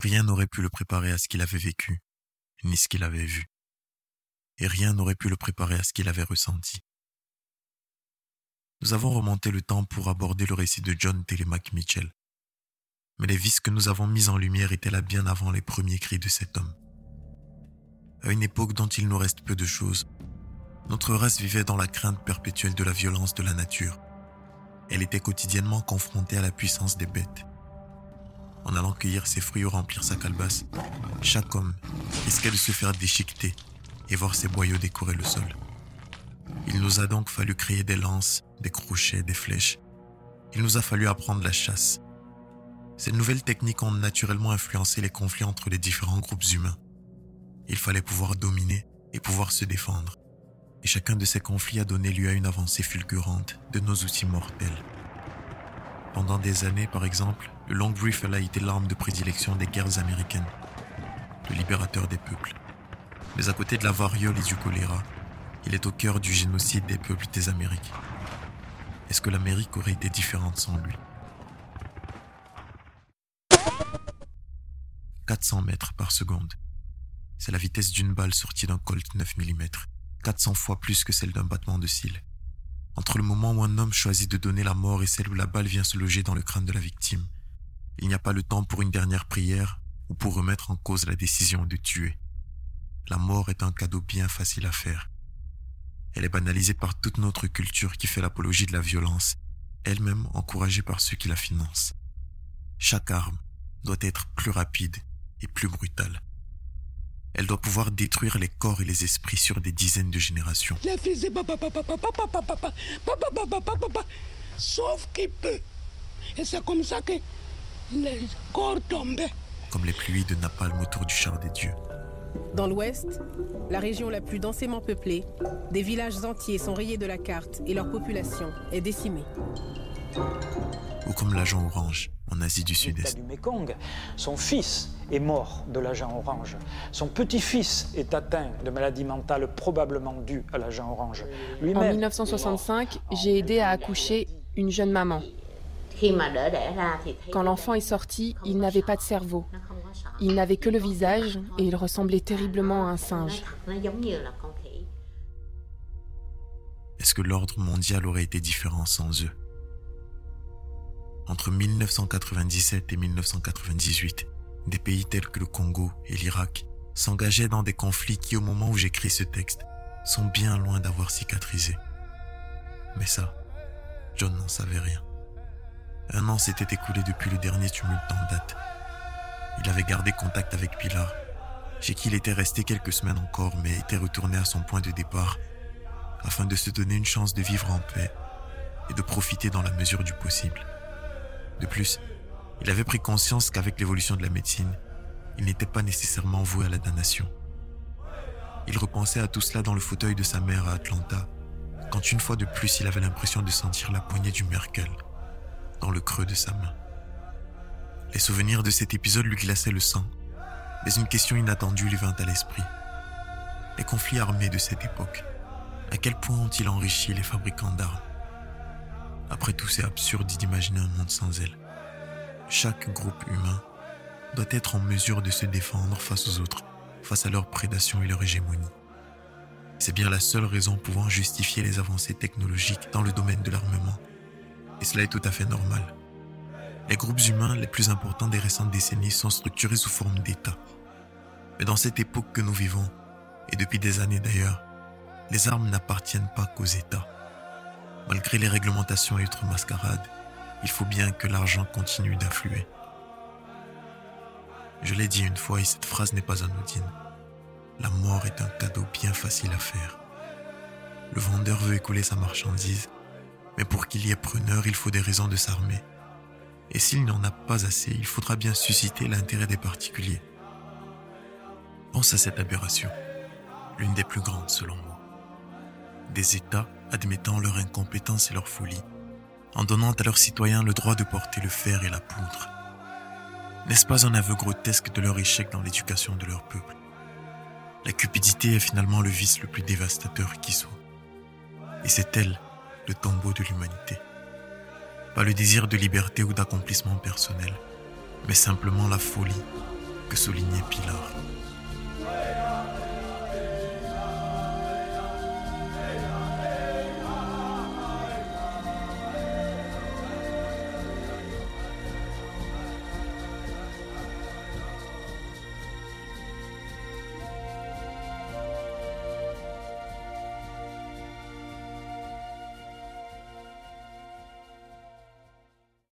Rien n'aurait pu le préparer à ce qu'il avait vécu, ni ce qu'il avait vu. Et rien n'aurait pu le préparer à ce qu'il avait ressenti. Nous avons remonté le temps pour aborder le récit de John Telemaque Mitchell. Mais les vices que nous avons mis en lumière étaient là bien avant les premiers cris de cet homme. À une époque dont il nous reste peu de choses, notre race vivait dans la crainte perpétuelle de la violence de la nature. Elle était quotidiennement confrontée à la puissance des bêtes. En allant cueillir ses fruits ou remplir sa calebasse, chaque homme risquait de se faire déchiqueter et voir ses boyaux décorer le sol. Il nous a donc fallu créer des lances, des crochets, des flèches. Il nous a fallu apprendre la chasse. Ces nouvelles techniques ont naturellement influencé les conflits entre les différents groupes humains. Il fallait pouvoir dominer et pouvoir se défendre. Et chacun de ces conflits a donné lieu à une avancée fulgurante de nos outils mortels. Pendant des années, par exemple, le long rifle a été l'arme de prédilection des guerres américaines, le libérateur des peuples. Mais à côté de la variole et du choléra, il est au cœur du génocide des peuples des Amériques. Est-ce que l'Amérique aurait été différente sans lui? 400 mètres par seconde. C'est la vitesse d'une balle sortie d'un Colt 9 mm, 400 fois plus que celle d'un battement de cils. Entre le moment où un homme choisit de donner la mort et celle où la balle vient se loger dans le crâne de la victime, il n'y a pas le temps pour une dernière prière ou pour remettre en cause la décision de tuer. La mort est un cadeau bien facile à faire. Elle est banalisée par toute notre culture qui fait l'apologie de la violence, elle-même encouragée par ceux qui la financent. Chaque arme doit être plus rapide et plus brutale. Elle doit pouvoir détruire les corps et les esprits sur des dizaines de générations. Sauf qu'il peut. Et c'est comme ça que les corps tombaient. Comme les pluies de napalm autour du char des dieux. Dans l'ouest, la région la plus densément peuplée, des villages entiers sont rayés de la carte et leur population est décimée. Ou comme l'agent orange en Asie du Sud-Est. du Mekong, son fils est mort de l'agent orange. Son petit-fils est atteint de maladie mentale probablement due à l'agent orange. En 1965, j'ai aidé à accoucher une jeune maman. Quand l'enfant est sorti, il n'avait pas de cerveau. Il n'avait que le visage et il ressemblait terriblement à un singe. Est-ce que l'ordre mondial aurait été différent sans eux? Entre 1997 et 1998, des pays tels que le Congo et l'Irak s'engageaient dans des conflits qui, au moment où j'écris ce texte, sont bien loin d'avoir cicatrisé. Mais ça, John n'en savait rien. Un an s'était écoulé depuis le dernier tumulte en date. Il avait gardé contact avec Pilar, chez qui il était resté quelques semaines encore, mais était retourné à son point de départ, afin de se donner une chance de vivre en paix et de profiter dans la mesure du possible. De plus, il avait pris conscience qu'avec l'évolution de la médecine, il n'était pas nécessairement voué à la damnation. Il repensait à tout cela dans le fauteuil de sa mère à Atlanta, quand une fois de plus il avait l'impression de sentir la poignée du Merkel dans le creux de sa main. Les souvenirs de cet épisode lui glaçaient le sang, mais une question inattendue lui vint à l'esprit. Les conflits armés de cette époque, à quel point ont-ils enrichi les fabricants d'armes? Après tout, c'est absurde d'imaginer un monde sans elles. Chaque groupe humain doit être en mesure de se défendre face aux autres, face à leur prédation et leur hégémonie. C'est bien la seule raison pouvant justifier les avancées technologiques dans le domaine de l'armement et cela est tout à fait normal. Les groupes humains les plus importants des récentes décennies sont structurés sous forme d'États. Mais dans cette époque que nous vivons, et depuis des années d'ailleurs, les armes n'appartiennent pas qu'aux États. Malgré les réglementations et autres mascarades, il faut bien que l'argent continue d'influer. Je l'ai dit une fois et cette phrase n'est pas anodine. La mort est un cadeau bien facile à faire. Le vendeur veut écouler sa marchandise mais pour qu'il y ait preneur, il faut des raisons de s'armer. Et s'il n'y en a pas assez, il faudra bien susciter l'intérêt des particuliers. Pense à cette aberration, l'une des plus grandes selon moi. Des États admettant leur incompétence et leur folie, en donnant à leurs citoyens le droit de porter le fer et la poudre. N'est-ce pas un aveu grotesque de leur échec dans l'éducation de leur peuple? La cupidité est finalement le vice le plus dévastateur qui soit. Et c'est elle le tombeau de l'humanité. Pas le désir de liberté ou d'accomplissement personnel, mais simplement la folie que soulignait Pilar.